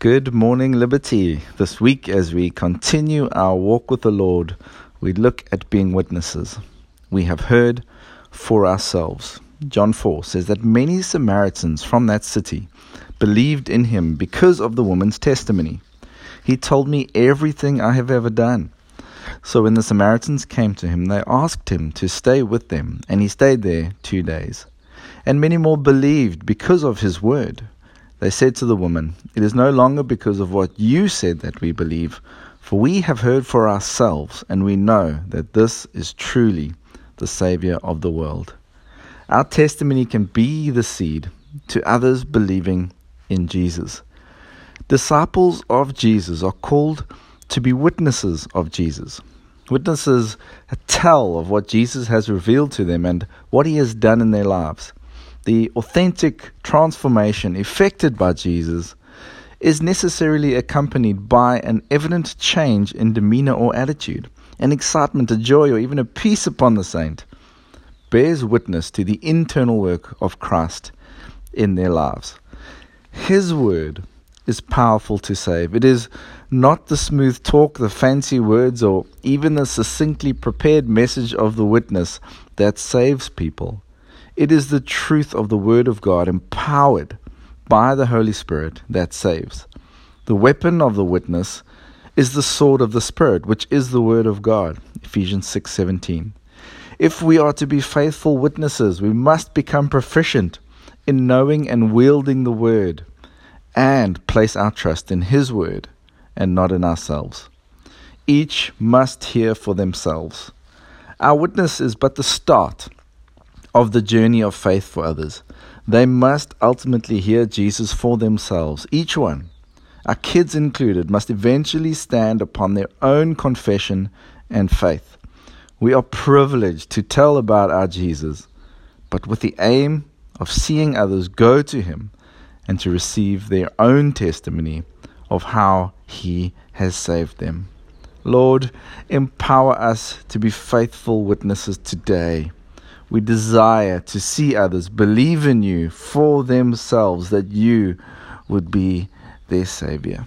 Good morning, Liberty. This week, as we continue our walk with the Lord, we look at being witnesses. We have heard for ourselves. John 4 says that many Samaritans from that city believed in him because of the woman's testimony. He told me everything I have ever done. So when the Samaritans came to him, they asked him to stay with them, and he stayed there two days. And many more believed because of his word. They said to the woman, It is no longer because of what you said that we believe, for we have heard for ourselves, and we know that this is truly the Saviour of the world. Our testimony can be the seed to others believing in Jesus. Disciples of Jesus are called to be witnesses of Jesus. Witnesses tell of what Jesus has revealed to them and what he has done in their lives the authentic transformation effected by Jesus is necessarily accompanied by an evident change in demeanor or attitude, an excitement, a joy, or even a peace upon the saint, bears witness to the internal work of Christ in their lives. His word is powerful to save. It is not the smooth talk, the fancy words, or even the succinctly prepared message of the witness that saves people. It is the truth of the Word of God, empowered by the Holy Spirit, that saves. The weapon of the witness is the sword of the Spirit, which is the Word of God. Ephesians 6:17. If we are to be faithful witnesses, we must become proficient in knowing and wielding the Word and place our trust in His Word and not in ourselves. Each must hear for themselves. Our witness is but the start of the journey of faith for others. They must ultimately hear Jesus for themselves. Each one, our kids included, must eventually stand upon their own confession and faith. We are privileged to tell about our Jesus, but with the aim of seeing others go to him and to receive their own testimony of how he has saved them. Lord, empower us to be faithful witnesses today we desire to see others believe in you for themselves, that you would be their Savior.